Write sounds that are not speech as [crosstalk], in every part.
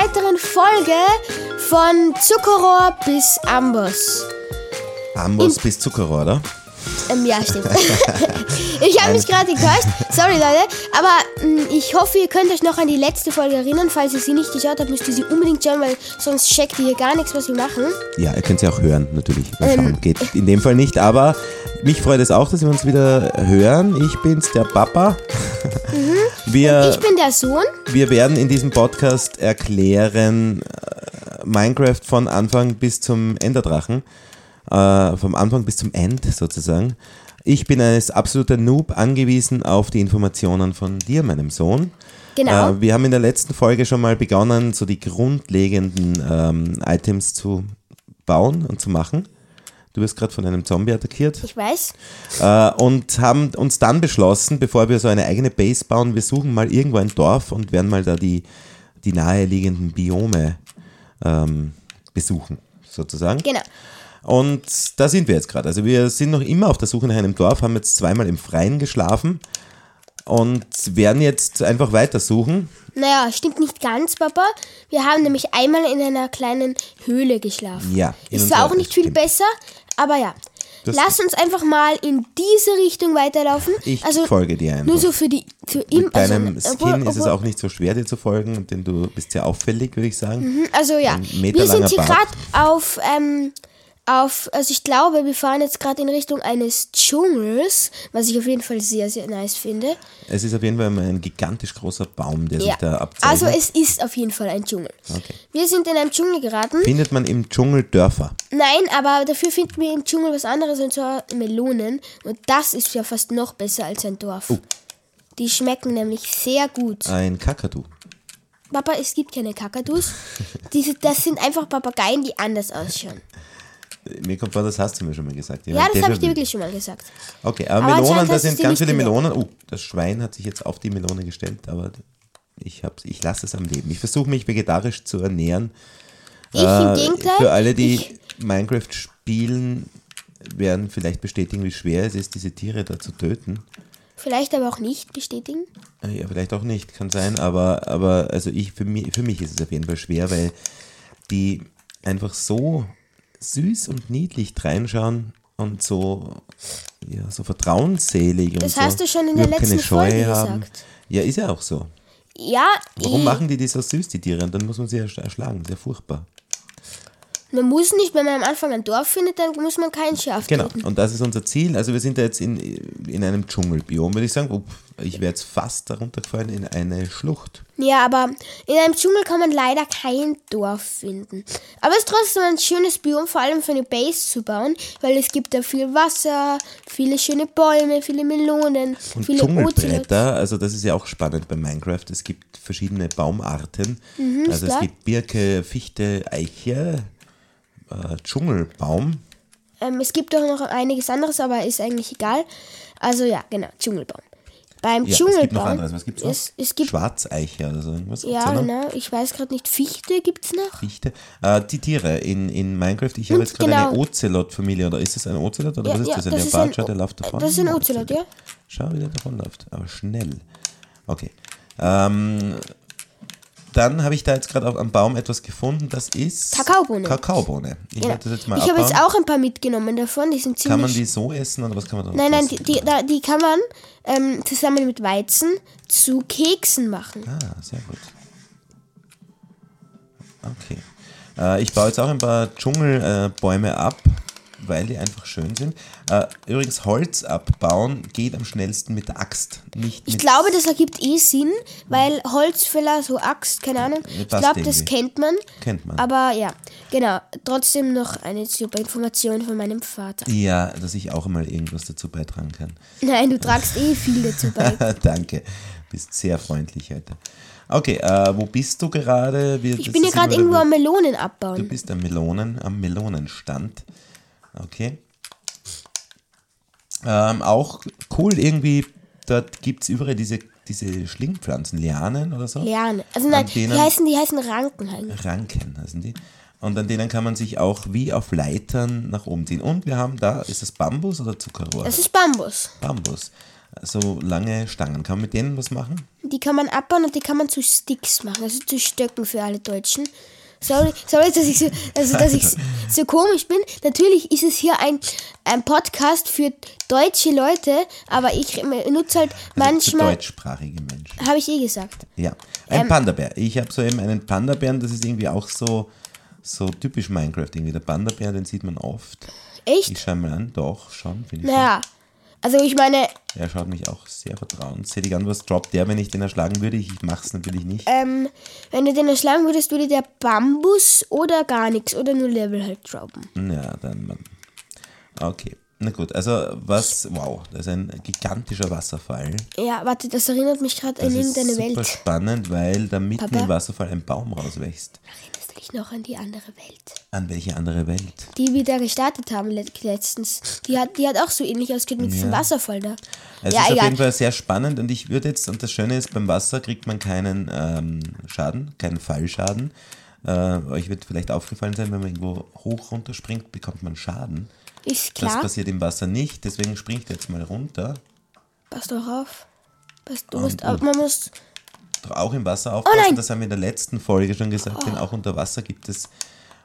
weiteren Folge von Zuckerrohr bis Amboss. Amboss bis Zuckerrohr, oder? Ähm, ja, stimmt. [laughs] ich habe mich gerade getäuscht. Sorry, Leute. Aber mh, ich hoffe, ihr könnt euch noch an die letzte Folge erinnern. Falls ihr sie nicht geschaut habt, müsst ihr sie unbedingt schauen, weil sonst checkt ihr hier gar nichts, was wir machen. Ja, ihr könnt sie auch hören, natürlich. Ähm. Geht in dem Fall nicht, aber mich freut es auch, dass wir uns wieder hören. Ich bin's, der Papa. Wir, Mhm. Ich bin der Sohn. wir werden in diesem Podcast erklären äh, Minecraft von Anfang bis zum Enderdrachen. Äh, vom Anfang bis zum End sozusagen. Ich bin als absoluter Noob angewiesen auf die Informationen von dir, meinem Sohn. Genau. Äh, wir haben in der letzten Folge schon mal begonnen, so die grundlegenden ähm, Items zu bauen und zu machen. Du wirst gerade von einem Zombie attackiert Ich weiß. äh, und haben uns dann beschlossen, bevor wir so eine eigene Base bauen, wir suchen mal irgendwo ein Dorf und werden mal da die, die naheliegenden Biome ähm, besuchen, sozusagen. Genau. Und da sind wir jetzt gerade. Also wir sind noch immer auf der Suche nach einem Dorf, haben jetzt zweimal im Freien geschlafen und werden jetzt einfach weitersuchen. Naja, stimmt nicht ganz, Papa. Wir haben nämlich einmal in einer kleinen Höhle geschlafen. Ja, unserer- zwar auch nicht viel stimmt. besser, aber ja. Das- Lass uns einfach mal in diese Richtung weiterlaufen. Ich also folge dir einfach. Nur so für die für im, Mit deinem also, Skin obwohl- ist es auch nicht so schwer, dir zu folgen, denn du bist sehr auffällig, würde ich sagen. Also ja, wir sind hier gerade auf, ähm, auf, also ich glaube, wir fahren jetzt gerade in Richtung eines Dschungels, was ich auf jeden Fall sehr, sehr nice finde. Es ist auf jeden Fall ein gigantisch großer Baum, der Ja. sich da abzeichnet. Also es ist auf jeden Fall ein Dschungel. Okay. Wir sind in einem Dschungel geraten. Findet man im Dschungel Dörfer. Nein, aber dafür finden wir im Dschungel was anderes und zwar Melonen. Und das ist ja fast noch besser als ein Dorf. Oh. Die schmecken nämlich sehr gut. Ein Kakadu. Papa, es gibt keine Kakadus. Diese, das sind einfach Papageien, die anders ausschauen. [laughs] Mir kommt vor, das hast du mir schon mal gesagt. Ja, das habe ich dir wirklich schon mal gesagt. Okay, aber, Aber Melonen, da sind ganz viele. Melonen. Oh, das Schwein hat sich jetzt auf die Melone gestellt, aber ich, hab's, ich lasse es am Leben. Ich versuche mich vegetarisch zu ernähren. Ich im Äh, Gegenteil. Für alle, die ich, Minecraft spielen, werden vielleicht bestätigen, wie schwer es ist, diese Tiere da zu töten. vielleicht aber auch nicht bestätigen. Äh, Ja, vielleicht auch nicht, kann sein, aber, aber also ich, für, mich, für mich ist es auf jeden Fall schwer, weil die einfach so süß und niedlich reinschauen und so, ja, so vertrauensselig. und Das so hast du schon in der überhaupt keine letzten Scheu Folge haben. gesagt. Ja, ist ja auch so. Ja, Warum machen die die so süß, die Tiere? Und dann muss man sie ersch- erschlagen, sehr furchtbar. Man muss nicht, wenn man am Anfang ein Dorf findet, dann muss man kein Schaf Genau, töten. und das ist unser Ziel. Also wir sind da jetzt in, in einem Dschungelbiom, würde ich sagen. Upp, ich wäre jetzt fast darunter gefallen in eine Schlucht. Ja, aber in einem Dschungel kann man leider kein Dorf finden. Aber es ist trotzdem ein schönes Biom, vor allem für eine Base zu bauen, weil es gibt da viel Wasser, viele schöne Bäume, viele Melonen, Und viele. Dschungelblätter, also das ist ja auch spannend bei Minecraft. Es gibt verschiedene Baumarten. also es Mhm, klar. gibt Birke, Fichte, Eiche, äh, Dschungelbaum. Ähm, es gibt auch noch einiges anderes, aber ist eigentlich egal. Also ja, genau, Dschungelbaum. Beim Ja, es Dschungelbaum. gibt noch anderes. Was gibt es noch? Es, es gibt, Schwarzeiche oder so irgendwas. ja, Gibt's genau, ich weiß gerade nicht, Fichte gibt es noch? Fichte. Äh, die Tiere in, in Minecraft, ich habe jetzt gerade genau. eine Ocelot-Familie, oder ist das ein Ocelot oder Ja, was ist ja, das? Ein ein- der läuft davon? das ist ein Ocelot, ja. Schau, wie der davonläuft, aber schnell. Okay. Ähm, dann habe ich da jetzt gerade am Baum etwas gefunden, das ist Kakaobohne. Kakaobohne. Ich werde das jetzt mal Ich habe jetzt auch ein paar mitgenommen davon, die sind ziemlich... kann man die so essen oder was kann man da Nein, nein, die, die, die kann man ähm, zusammen mit Weizen zu Keksen machen. Ah, sehr gut. Okay. Äh, ich baue jetzt auch ein paar Dschungelbäume ab, weil die einfach schön sind. Äh, übrigens, Holz abbauen geht am schnellsten mit der Axt, nicht Ich glaube, das ergibt eh Sinn, weil Holzfäller, so Axt, keine Ahnung, ich glaube, das kennt man. Kennt man. Aber ja, genau. Trotzdem noch eine super Information von meinem Vater. Ja, dass ich auch mal irgendwas dazu beitragen kann. Nein, du tragst eh viel dazu bei. [laughs] Danke. Bist sehr freundlich heute. Okay, äh, wo bist du gerade? Wir- Ich bin hier gerade irgendwo am Melonen Du abbauen. bist am Melonen, am Melonenstand. Okay. Ähm, auch cool irgendwie, dort gibt es überall diese, diese Schlingpflanzen, Lianen oder so. Liane. Also nein, An die denen- heißen, die heißen Ranken eigentlich. Ranken heißen die. Und an denen kann man sich auch wie auf Leitern nach oben ziehen. Und wir haben da, ist das Bambus oder Zuckerrohr? Das ist Bambus. Bambus. so lange Stangen. Kann man mit denen was machen? Die kann man abbauen und die kann man zu Sticks machen, also zu Stöcken für alle Deutschen. Sorry, sorry dass ich so, also, dass ich [laughs] so komisch bin. Natürlich ist es hier ein, ein Podcast für deutsche Leute, aber ich nutze halt Also für manchmal. deutschsprachige Menschen. Habe ich eh gesagt. Ja. Ein Ähm, Panda-Bär. Ich habe so eben einen Panda-Bären, das ist irgendwie auch so, so typisch Minecraft irgendwie. Der Panda-Bär, den sieht man oft. Ich Echt? schaue mal an, doch, schon, finde ich. Naja. Also ich meine. Er schaut mich auch sehr vertrauenswürdig an. Was droppt der, wenn ich den erschlagen würde? Ich mache es natürlich nicht. ähm, wenn du den erschlagen würdest, würde der Bambus oder gar nichts oder nur Level halt droppen. Ja, dann. Okay. Na gut, also was, wow, das ist ein gigantischer Wasserfall. Ja, warte, das erinnert mich gerade an Das ist irgendeine super Welt. spannend, weil da mitten Papa? im Wasserfall ein Baum rauswächst. Erinnerst du dich noch an die andere Welt? An welche andere Welt? Die wir da gestartet haben let- letztens. Die hat, die hat auch so ähnlich ausgesehen mit diesem Wasserfall da. Es ja, ist auf egal. jeden Fall sehr spannend und ich würde jetzt, und das Schöne ist, beim Wasser kriegt man keinen ähm, Schaden, keinen Fallschaden. Äh, euch wird vielleicht aufgefallen sein, wenn man irgendwo hoch runter springt, bekommt man Schaden. Ist Das klar. passiert im Wasser nicht, deswegen springt jetzt mal runter. Pass doch auf. Pass, du Und musst, du- man muss. Auch im Wasser aufpassen, Oh nein! Oh. das haben wir in der letzten Folge schon gesagt, denn auch unter Wasser gibt es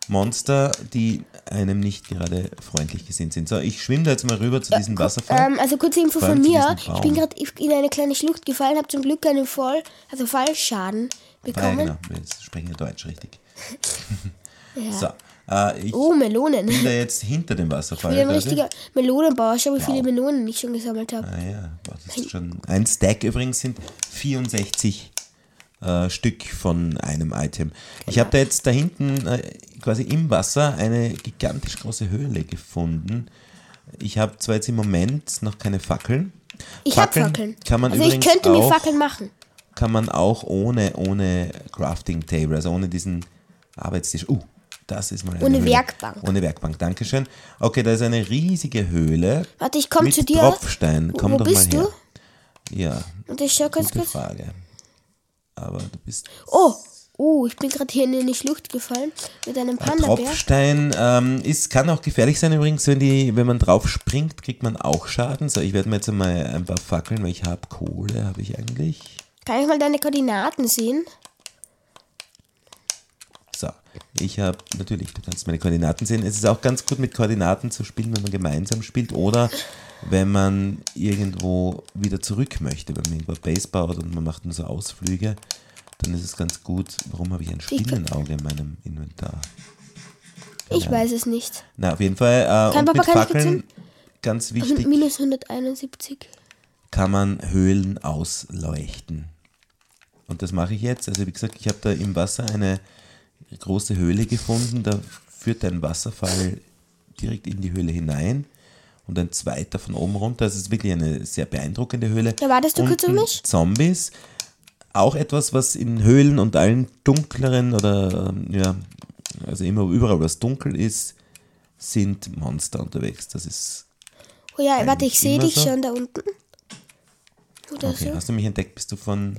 Monster, die einem nicht gerade freundlich gesinnt sind. So, ich schwimme da jetzt mal rüber zu diesem Wasserfall. Ähm, also kurze Info von mir. Ich bin gerade in eine kleine Schlucht gefallen, habe zum Glück einen Voll, also Fallschaden ah, ja, bekommen. genau, wir sprechen ja Deutsch richtig. [laughs] [laughs] So, äh, ich Oh, Melonen. bin da jetzt hinter dem Wasserfall. Ich bin ein richtiger Melonenbauer. Schau, wie viele Melonen ich schon gesammelt habe. Ah ja, boah, das ist schon. Ein Stack übrigens sind 64 äh, Stück von einem Item. Ich habe da jetzt da hinten äh, quasi im Wasser eine gigantisch große Höhle gefunden. Ich habe zwar jetzt im Moment noch keine Fackeln. Ich habe Fackeln. Kann man also ich könnte mir auch, Fackeln machen. Kann man auch ohne, ohne Crafting Table, also ohne diesen Arbeitstisch. Uh, das ist mal eine Ohne Höhle. Werkbank. Ohne Werkbank, Dankeschön. Okay, da ist eine riesige Höhle. Warte, ich komme zu dir. Tropfstein. Komm wo doch bist mal her. du? Ja, Und ich schau ganz kurz. Frage. Aber du bist. Oh, oh, ich bin gerade hier in eine Schlucht gefallen mit einem Panda-Bär. Tropfstein ähm, ist, kann auch gefährlich sein übrigens, wenn, die, wenn man drauf springt, kriegt man auch Schaden. So, ich werde mir jetzt einmal ein paar Fackeln, weil ich habe Kohle, habe ich eigentlich. Kann ich mal deine Koordinaten sehen? So, ich habe natürlich, du kannst meine Koordinaten sehen. Es ist auch ganz gut mit Koordinaten zu spielen, wenn man gemeinsam spielt oder wenn man irgendwo wieder zurück möchte, wenn man irgendwo Base baut und man macht nur so Ausflüge, dann ist es ganz gut. Warum habe ich ein Spinnenauge in meinem Inventar? Ich weiß es nicht. Na, auf jeden Fall. Äh, und Papa, mit kann Fackeln, ganz Also wichtig, minus 171. kann man Höhlen ausleuchten. Und das mache ich jetzt. Also wie gesagt, ich habe da im Wasser eine große Höhle gefunden. Da führt ein Wasserfall direkt in die Höhle hinein und ein zweiter von oben runter. Das ist wirklich eine sehr beeindruckende Höhle. Ja, wartest du kurz auf Unten mich? Zombies. Auch etwas, was in Höhlen und allen dunkleren oder ähm, ja, also immer überall, was dunkel ist, sind Monster unterwegs. Das ist Oh ja, warte, ich sehe dich so. schon da unten. Oder Okay, so. hast du mich entdeckt? Bist du von.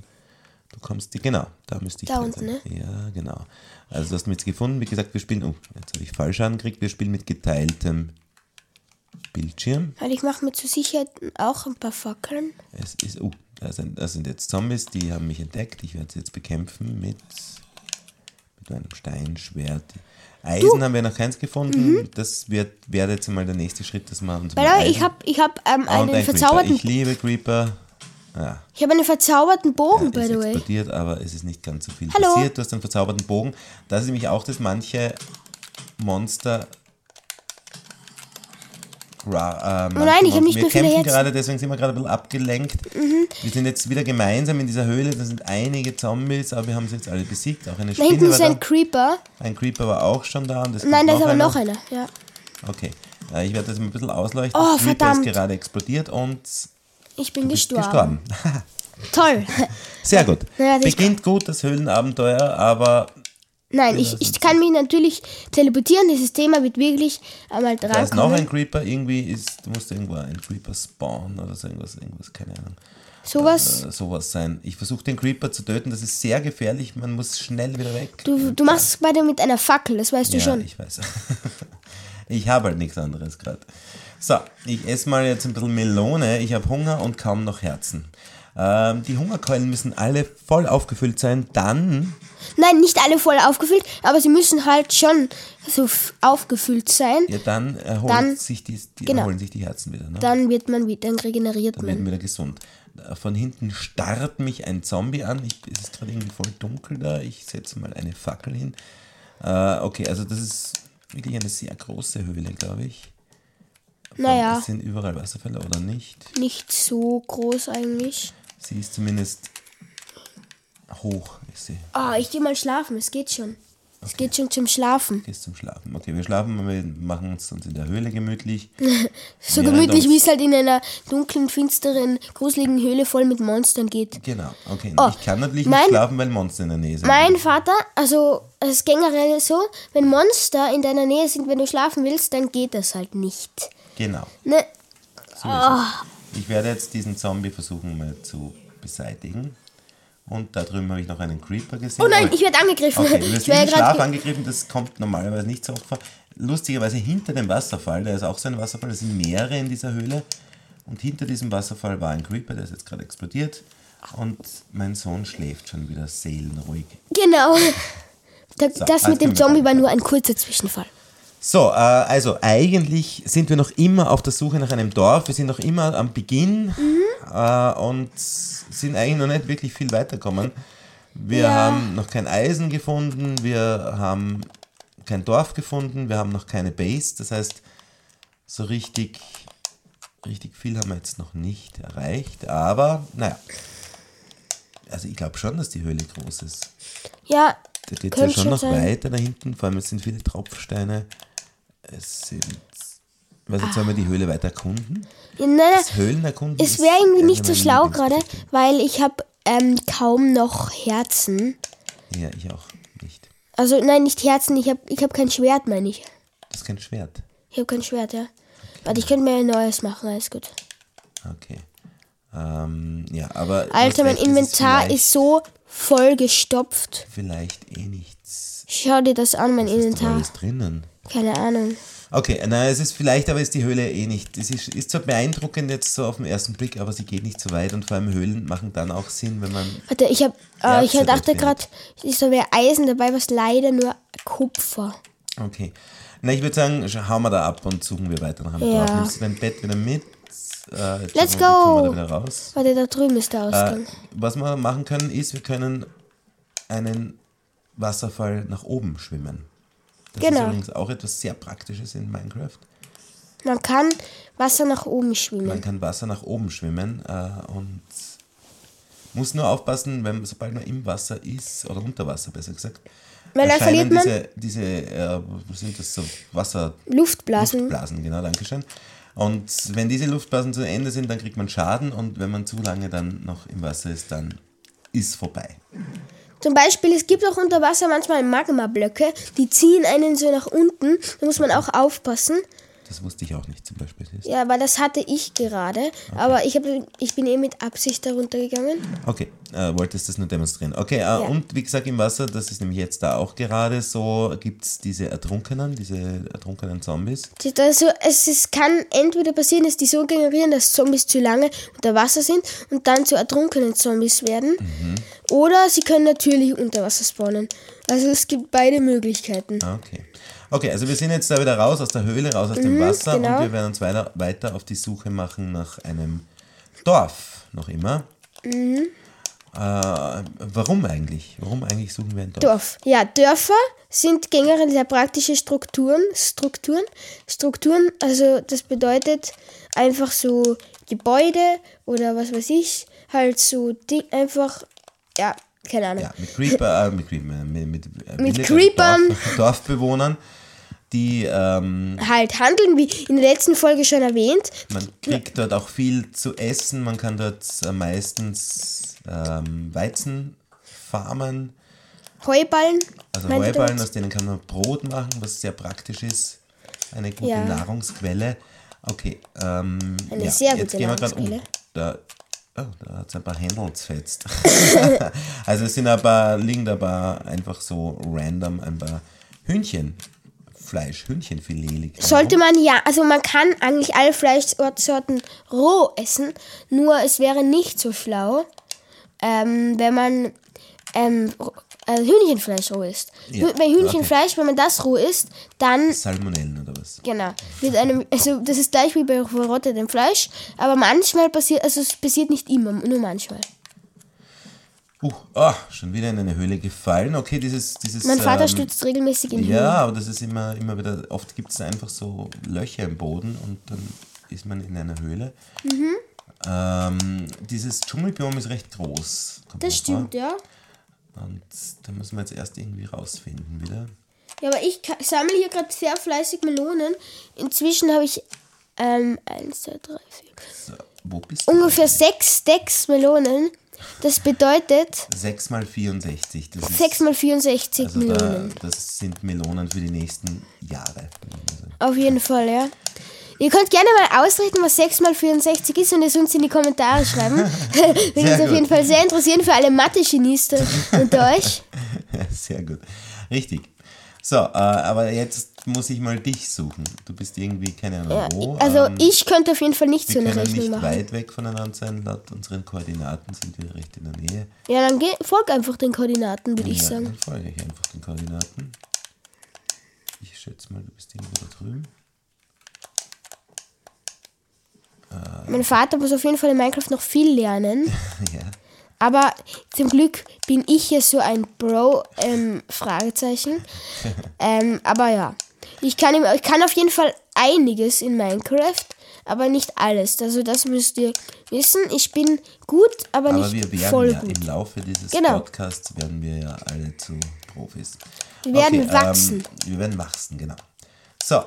Du kommst. Genau, da müsste ich Da unten, sein. Ja, genau. Also, du hast mich jetzt gefunden. Wie gesagt, wir spielen. Oh, jetzt habe ich Fallschaden gekriegt. Wir spielen mit geteiltem Bildschirm. Weil ich mache mir zur Sicherheit auch ein paar Fackeln. Es ist. Oh, da sind, da sind jetzt Zombies, die haben mich entdeckt. Ich werde sie jetzt bekämpfen mit. Mit meinem Steinschwert. Eisen haben wir noch keins gefunden. Das wird, wäre jetzt mal der nächste Schritt, dass wir uns. Way, ich habe ich hab, ähm, Und einen ein Creeper. verzauberten Ich liebe Creeper. Ja. Ich habe einen verzauberten Bogen, by ist the way. explodiert, aber es ist nicht ganz so viel Hallo. passiert. Du hast einen verzauberten Bogen. Das ist nämlich auch, dass manche Monster. Gra- Äh, manche Oh nein, ich hab Mon- nicht wir mehr viele kämpfen Herzen. gerade, deswegen sind wir gerade ein bisschen abgelenkt. Wir sind jetzt wieder gemeinsam in dieser Höhle. Da sind einige Zombies, aber wir haben sie jetzt alle besiegt. Auch eine Da hinten Spinne ist ein da. Creeper. Ein Creeper war auch schon da. Und Nein, da ist aber einer. noch einer. Ja. Okay, ich werde das mal ein bisschen ausleuchten. Oh, Creeper verdammt. ist gerade explodiert und Ich bin du gestorben. gestorben. [laughs] Toll. [laughs] Sehr gut. Ja, das ist Beginnt gut das Höhlenabenteuer, aber Nein, ich, ich kann mich natürlich teleportieren. Dieses Thema wird wirklich einmal Da ist noch ein Creeper, irgendwie ist, du musst irgendwo ein Creeper spawnen oder so irgendwas, irgendwas, keine Ahnung. Sowas. Äh, sowas sein. Ich versuche den Creeper zu töten, das ist sehr gefährlich, man muss schnell wieder weg. Du, du machst es beide mit einer Fackel, das weißt du ja, schon. ich weiß. [laughs] ich habe halt nichts anderes gerade. So, ich esse mal jetzt ein bisschen Melone. Ich habe Hunger und kaum noch Herzen. Ähm, die Hungerkeulen müssen alle voll aufgefüllt sein. Dann, Nein, nicht alle voll aufgefüllt, aber sie müssen halt schon so aufgefüllt sein. ja, dann erholen, Dann- sich, die, die, genau. erholen sich die Herzen wieder. Ne? Dann wird man wieder, dann regeneriert Dann man. werden wir wieder gesund. Von hinten starrt mich ein Zombie an. Ich, es ist gerade irgendwie voll dunkel da. Ich setze mal eine Fackel hin. Äh, okay, also das ist wirklich eine sehr große Höhle, glaube ich. Naja, Es sind überall Wasserfälle oder nicht. nicht so groß eigentlich. Sie ist zumindest hoch, ist sie. Ah, ich gehe mal schlafen, es geht schon. Es geht schon zum Schlafen. Gehst zum Schlafen. Okay, wir schlafen, wir machen uns uns in der Höhle gemütlich. [laughs] So Während gemütlich, wie es halt in einer dunklen, finsteren, gruseligen Höhle voll mit Monstern geht. Genau, okay. Oh, ich kann natürlich mein- nicht schlafen, weil Monster in der Nähe sind. Mein Vater, also es ist generell so, wenn Monster in deiner Nähe sind, wenn du schlafen willst, dann geht das halt nicht. Genau. Ne? So es. Ich werde jetzt diesen Zombie versuchen mal zu beseitigen. Und da drüben habe ich noch einen Creeper gesehen. Oh nein, ich werde angegriffen. Okay, du wirst ich werde im Schlaf angegriffen, das kommt normalerweise nicht so oft vor. Lustigerweise hinter dem Wasserfall, der ist auch so ein Wasserfall, da sind mehrere in dieser Höhle. Und hinter diesem Wasserfall war ein Creeper, der ist jetzt gerade explodiert. Und mein Sohn schläft schon wieder seelenruhig. Genau. [laughs] Da, So, das also mit dem Zombie war nur ein kurzer Zwischenfall. So, äh, also eigentlich sind wir noch immer auf der Suche nach einem Dorf. Wir sind noch immer am Beginn äh, und sind eigentlich noch nicht wirklich viel weitergekommen. Wir Ja. haben noch kein Eisen gefunden, wir haben kein Dorf gefunden, wir haben noch keine Base. Das heißt, so richtig, richtig viel haben wir jetzt noch nicht erreicht. Aber naja, also ich glaube schon, dass die Höhle groß ist. Ja, Da geht es ja schon noch sein. weiter da hinten. Vor allem es sind viele Tropfsteine. Es sind. Was jetzt sollen wir die Höhle weiter erkunden? Ja, nein, Das Höhlenerkunden. es wäre irgendwie ist nicht so schlau gerade, weil ich habe ähm, kaum noch Herzen. Ja, ich auch nicht. Also nein, nicht Herzen, ich habe ich hab kein Schwert, meine ich. Das ist kein Schwert. Ich habe kein Schwert, ja. Warte, ich könnte mir ein neues machen, alles gut. Okay. Ähm, ja, aber. Alter, mein Inventar vielleicht, ist so voll gestopft. Vielleicht eh nichts. Schau dir das an, mein Was ist da Inventar. alles drinnen? Keine Ahnung. Okay, nein, es ist vielleicht, aber ist die Höhle eh nicht. Es ist, ist zwar beeindruckend jetzt so auf den ersten Blick, aber sie geht nicht so weit und vor allem Höhlen machen dann auch Sinn, wenn man Warte, ich habe, äh, ich dachte gerade, es wäre Eisen dabei, was leider nur Kupfer. Okay. Na, ich würde sagen, hauen wir da ab und suchen wir weiter nach einem Ja. Dorf. Nimmst du dein Bett wieder mit? Äh, Let's go. da? Warte, da drüben ist der Äh, Ausgang. was wir machen können, ist, wir können einen Wasserfall nach oben schwimmen. Das ist Genau. übrigens auch etwas sehr Praktisches in Minecraft. Man kann Wasser nach oben Man schwimmen. kann Wasser nach oben schwimmen äh, und muss nur aufpassen, wenn, sobald man im Wasser ist, oder unter Wasser besser gesagt, Weil dann verliert man diese, diese äh, was sind das so Wasser, Luftblasen. Luftblasen, genau, danke schön. Und wenn diese Luftblasen zu Ende sind, dann kriegt man Schaden und wenn man zu lange dann noch im Wasser ist, dann ist vorbei. Zum Beispiel, es gibt auch unter Wasser manchmal Magmablöcke, die ziehen einen so nach unten. Da muss man auch aufpassen. Das wusste ich auch nicht zum Beispiel. Ja, weil das hatte ich gerade. Aber ich, hab, ich bin eh mit Absicht darunter gegangen. Okay, äh, wolltest das nur demonstrieren. Okay, äh, und wie gesagt, im Wasser, das ist nämlich jetzt da auch gerade so, gibt es diese Ertrunkenen, diese ertrunkenen Zombies. Also, es, es kann entweder passieren, dass die so generieren, dass Zombies zu lange unter Wasser sind und dann zu ertrunkenen Zombies werden. Oder sie können natürlich unter Wasser spawnen. Also es gibt beide Möglichkeiten. Ah, Okay. Okay, also wir sind jetzt da wieder raus aus der Höhle, raus aus dem Wasser genau. und wir werden uns weiter, weiter auf die Suche machen nach einem Dorf, noch immer. Mhm. Äh, warum eigentlich? Warum eigentlich suchen wir ein Dorf? Dorf. Ja, Dörfer sind generell sehr praktische Strukturen. Strukturen. Strukturen, also das bedeutet einfach so Gebäude oder was weiß ich, halt so Ding, einfach, ja, keine Ahnung. Ja, mit Creeper, äh, mit, Creeper, mit, mit, äh, Mit Creepern. Dorf, Dorfbewohnern, die ähm, Halt handeln, wie in der letzten Folge schon erwähnt. Man kriegt dort auch viel zu essen. Man kann dort äh, meistens ähm, Weizen farmen, Heuballen. also Heuballen, aus denen kann man Brot machen, was sehr praktisch ist. Eine gute Ja. Nahrungsquelle. Okay, ähm, Eine ja, sehr jetzt gute gehen wir gerade um. Da, oh, da hat es ein paar Handles fetzt. [laughs] also es sind aber, liegen da aber einfach so random ein paar Hühnchen. Fleisch, Hühnchenfilet liegt Sollte rum. man ja, also man kann eigentlich alle Fleischsorten roh essen, nur es wäre nicht so schlau, ähm, wenn man ähm, äh, Hühnchenfleisch roh isst. Ja, Bei Hühnchenfleisch, wenn man das roh isst, dann Salmonellen oder was? Genau. Mit einem, also das ist gleich wie bei verrottetem Fleisch, aber manchmal passiert, also es passiert nicht immer, nur manchmal. Uh, ah, schon wieder in eine Höhle gefallen. Okay, dieses. dieses Mein Vater ähm, stützt regelmäßig in Ja, Höhlen. aber das ist immer, immer wieder, oft gibt es einfach so Löcher im Boden und dann ist man in einer Höhle. Mhm. Ähm, dieses Dschungelbiom ist recht groß. Das stimmt, ja. Vor. Und da müssen wir jetzt erst irgendwie rausfinden wieder. Ja, aber ich sammle hier gerade sehr fleißig Melonen. Inzwischen habe ich ähm, 1, 2, 3, 4, So, wo bist du? ungefähr sechs Stacks Melonen. Das bedeutet 6 mal 64. Das ist, 6 mal 64 also da, Melonen. das sind Melonen für die nächsten Jahre. Auf jeden Fall, ja. Ihr könnt gerne mal ausrechnen, was 6 mal 64 ist und es uns in die Kommentare schreiben. [laughs] Würde uns auf jeden Fall sehr interessieren für alle Mathe-Genies da [laughs] unter euch. Sehr gut. Richtig. So, äh, aber jetzt muss ich mal dich suchen. Du bist irgendwie, keine Ahnung, Ja, wo. also ähm, ich könnte auf jeden Fall nicht so Wir eine können Rechnung nicht machen. weit weg voneinander sein. Laut unseren Koordinaten sind wir recht in der Nähe. Ja, dann geh, folg einfach den Koordinaten, würde ich ja, sagen. Dann folge ich einfach den Koordinaten. Ich schätze mal, du bist irgendwo da drüben. Mein Vater muss auf jeden Fall in Minecraft noch viel lernen. [laughs] ja. Aber zum Glück bin ich ja so ein Bro, ähm, Fragezeichen. [laughs] ähm, aber ja, ich kann, ich kann auf jeden Fall einiges in Minecraft, aber nicht alles. Also das müsst ihr wissen. Ich bin gut, aber, Aber nicht wir werden voll ja gut. im Laufe dieses Genau. Podcasts werden wir ja alle zu Profis. Wir werden wachsen. Ähm, wir werden wachsen, genau. So,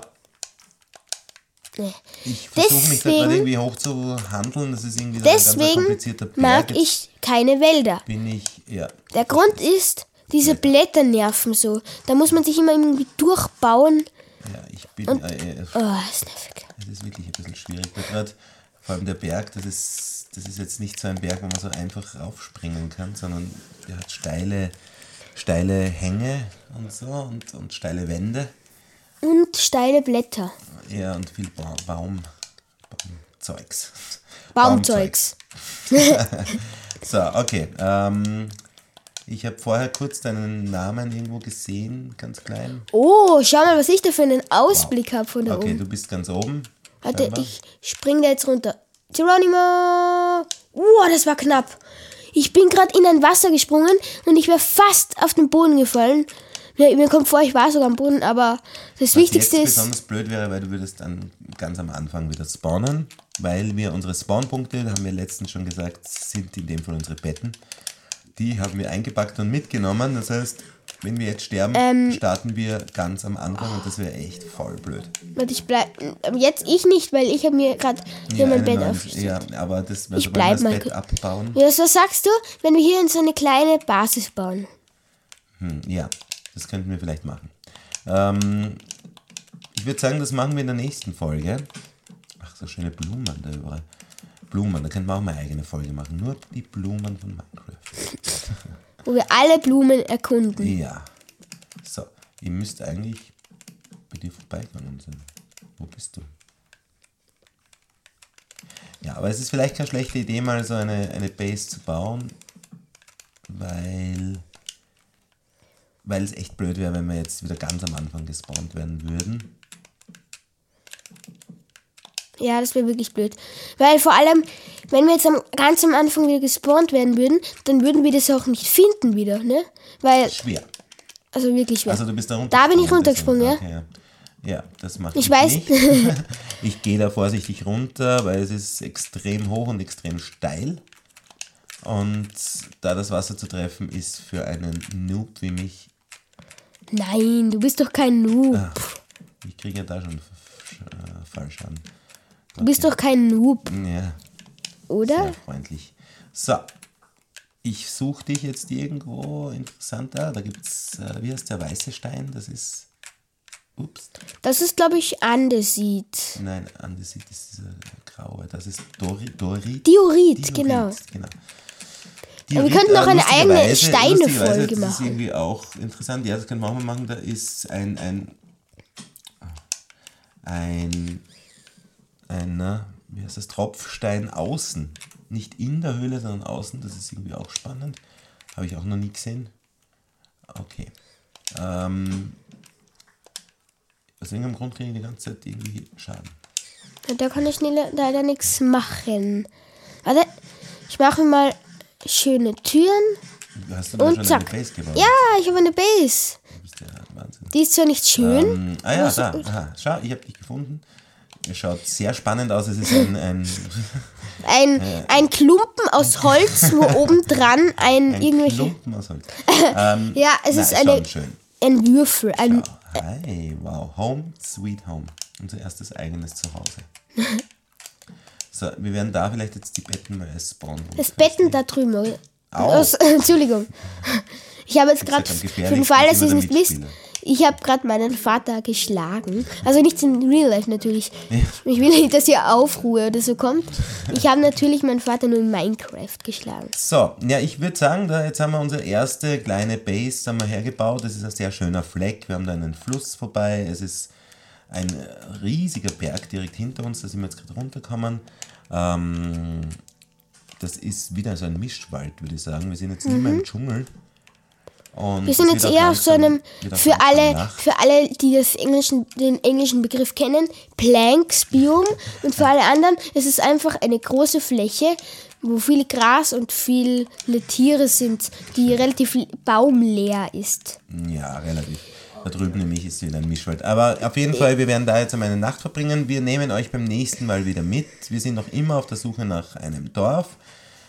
ich versuche mich da gerade Deswegen- irgendwie hoch zu handeln. Das ist irgendwie so ein Deswegen komplizierter Berg. mag ich keine Wälder. Bin ich, ja. Der Grund ist, diese Blätter nerven so. Da muss man sich immer irgendwie durchbauen. Ja, ich bin. Und- äh, Oh, ist nervig. Es ist wirklich ein bisschen schwierig. Grad, vor allem der Berg, das ist, das ist jetzt nicht so ein Berg, wo man so einfach raufspringen kann, sondern der hat steile, steile Hänge und so und, und steile Wände. Und steile Blätter. Ja, und viel ba Baum, Baumzeugs. Baumzeugs. [laughs] So, okay. Ähm, ich habe vorher kurz deinen Namen irgendwo gesehen, ganz klein. Oh, schau mal, was ich da für einen Ausblick habe von da Okay, oben. du bist ganz oben. Warte, scheinbar. ich spring da jetzt runter. Geronimo! Wow, das war knapp. Ich bin gerade in ein Wasser gesprungen und ich wäre fast auf den Boden gefallen. Ja, mir kommt vor, ich war sogar am Boden, aber das Was Wichtigste jetzt ist, besonders blöd wäre, weil du würdest dann ganz am Anfang wieder spawnen, weil wir unsere Spawnpunkte, haben wir letztens schon gesagt, sind in dem Fall unsere Betten. Die haben wir eingepackt und mitgenommen. Das heißt, wenn wir jetzt sterben, Ähm. starten wir ganz am Anfang und das wäre echt voll blöd. warte, ich bleib, jetzt ich nicht, weil ich habe mir gerade hier mein einen Bett aufgestellt. ja, aber das, also Ich bleib das mal Bett abbauen. Ja, was sagst du, wenn wir hier in so eine kleine Basis bauen? Hm, ja, das könnten wir vielleicht machen. Ähm, ich würde sagen, das machen wir in der nächsten Folge. Ach, so schöne Blumen da überall. Blumen, da könnten wir auch mal eine eigene Folge machen. Nur die Blumen von Minecraft. [laughs] Wo wir alle Blumen erkunden. Ja. So, ihr müsst eigentlich bei dir vorbeigegangen sein. Wo bist du? Ja, aber es ist vielleicht keine schlechte Idee, mal so eine, eine Base zu bauen, weil, weil es echt blöd wäre, wenn wir jetzt wieder ganz am Anfang gespawnt werden würden. Ja, das wäre wirklich blöd. Weil vor allem, wenn wir jetzt am, ganz am Anfang wieder gespawnt werden würden, dann würden wir das auch nicht finden wieder, ne? Weil, Schwer. also wirklich schwer. Also du bist da Da bin ich runtergesprungen. runtergesprungen, ja. Okay, ja. Ja, das mache Ich ich, weiß. nicht. [laughs] ich gehe da vorsichtig runter, weil es ist extrem hoch und extrem steil. Und da das Wasser zu treffen ist für einen Noob wie mich, Nein, du bist doch kein Noob. Ah. ich kriege ja da schon F- äh, Fallschaden. Du bist doch kein Noob, Ja, oder? sehr freundlich. So, ich suche dich jetzt irgendwo interessanter. Da gibt es, äh, wie heißt der weiße Stein? Das ist, ups, Das ist, glaube ich, Andesit. Nein, Andesit ist dieser graue. Das ist Dori, Dorit. Diorit, genau. genau. wir könnten noch eine eigene Steine-Folge lustigerweise, Das ist machen. irgendwie auch interessant. Ja, das können wir auch mal machen. Da ist ein, ein ein, ein wie heißt das, Tropfstein außen. Nicht in der Höhle, sondern außen. Das ist irgendwie auch spannend. Habe ich auch noch nie gesehen. Okay. Ähm, aus irgendeinem Grund kriege ich die ganze Zeit irgendwie Schaden. Da kann ich leider nichts machen. Warte, ich mache mal schöne Türen. Du hast aber Und schon zack. eine Base gebaut. Ja, ich habe eine Base. Die ist zwar nicht schön. Ähm, ah ja, da. Aha. Schau, ich habe dich gefunden. Es schaut sehr spannend aus. Es ist ein, ein, Ein, [laughs] ein Klumpen aus Holz, wo [laughs] oben dran ein, ein irgendwelche. Klumpen aus Holz. [laughs] Ähm, Ja, es na, ist eine, schön. ein Würfel. Ein, Hi, wow. Home, sweet home. Unser erstes eigenes Zuhause. So, wir werden da vielleicht jetzt die Betten mal als Spawn. das Betten da drüben. Aus, Entschuldigung. Ich habe jetzt gerade, für den Fall, dass ihr es nicht wisst. Ich habe gerade meinen Vater geschlagen. Also nicht in Real Life natürlich. Ich will nicht, dass ihr Aufruhe oder so kommt. Ich habe natürlich meinen Vater nur in Minecraft geschlagen. So, ja, ich würde sagen, da jetzt haben wir unsere erste kleine Base haben wir hergebaut. Das ist ein sehr schöner Fleck. Wir haben da einen Fluss vorbei. Es ist ein riesiger Berg direkt hinter uns. Da sind wir jetzt gerade runtergekommen. Ähm, das ist wieder so ein Mischwald, würde ich sagen. Wir sind jetzt nicht mehr im Dschungel. Und. Wir sind jetzt eher auf so einem, für alle, für alle, die das englischen, den englischen Begriff kennen, Planks-Biom. Und für alle anderen, es ist einfach eine große Fläche, wo viel Gras und viele Tiere sind, die relativ baumleer ist. Ja, relativ. Da drüben nämlich ist wieder ein Mischwald. Aber auf jeden Fall, wir werden da jetzt einmal eine Nacht verbringen. Wir nehmen euch beim nächsten Mal wieder mit. Wir sind noch immer auf der Suche nach einem Dorf,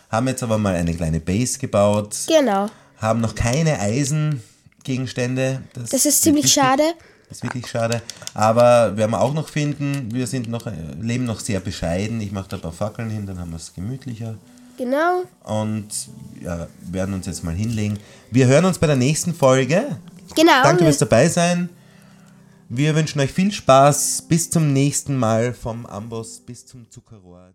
haben jetzt aber mal eine kleine Base gebaut, Genau. Haben noch keine Eisengegenstände. Das ist wird ziemlich wichtig. schade. Das ist wirklich schade. Aber werden wir auch noch finden. Wir sind noch, äh, leben noch sehr bescheiden. Ich mache da ein paar Fackeln hin, dann haben wir es gemütlicher Genau. und ja, werden uns jetzt mal hinlegen. Wir hören uns bei der nächsten Folge. Genau. Danke fürs dabei sein. Wir wünschen euch viel Spaß. Bis zum nächsten Mal vom Amboss bis zum Zuckerrohr.